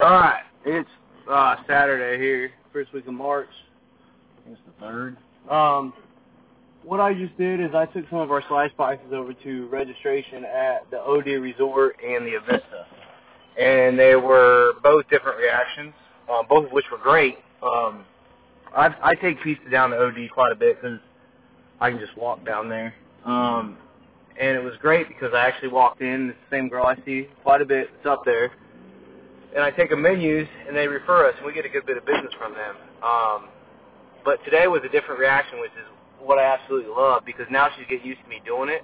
All right, it's uh, Saturday here, first week of March. It's the third. Um, what I just did is I took some of our slice boxes over to registration at the OD Resort and the Avista, and they were both different reactions, um, both of which were great. Um, I, I take pizza down to OD quite a bit because I can just walk down there. Um, and it was great because I actually walked in, the same girl I see quite a bit, it's up there, and I take them menus and they refer us and we get a good bit of business from them. Um, but today was a different reaction, which is what I absolutely love because now she's getting used to me doing it.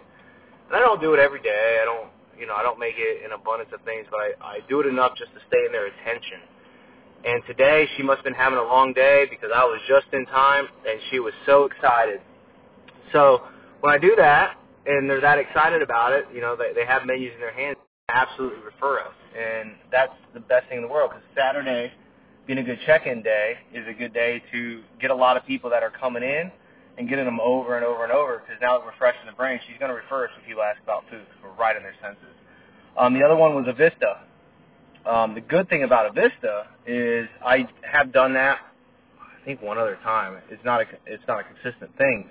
And I don't do it every day. I don't, you know, I don't make it an abundance of things, but I, I do it enough just to stay in their attention. And today she must have been having a long day because I was just in time and she was so excited. So when I do that and they're that excited about it, you know, they, they have menus in their hands, absolutely refer us. And that's the best thing in the world because Saturday, being a good check-in day, is a good day to get a lot of people that are coming in and getting them over and over and over because now that we're fresh in the brain, she's going to refer us when people ask about food because we're right in their senses. Um, the other one was Avista. Um, the good thing about Avista is I have done that. I think one other time. It's not a it's not a consistent thing.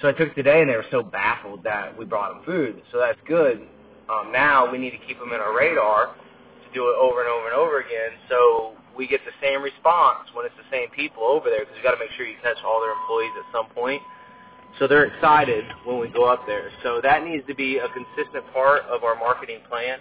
So I took today, and they were so baffled that we brought them food. So that's good. Um, now we need to keep them in our radar to do it over and over and over again. So we get the same response when it's the same people over there because you got to make sure you catch all their employees at some point. So they're excited when we go up there. So that needs to be a consistent part of our marketing plan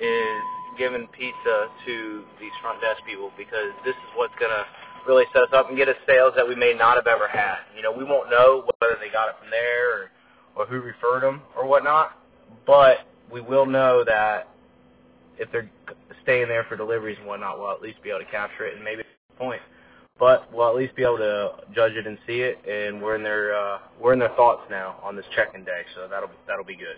is giving pizza to these front desk people because this is what's going to really set us up and get us sales that we may not have ever had. You know, we won't know whether they got it from there or, or who referred them or whatnot, but we will know that if they're staying there for deliveries and whatnot, we'll at least be able to capture it and maybe point. But we'll at least be able to judge it and see it, and we're in their uh, we're in their thoughts now on this check-in day, so that'll that'll be good.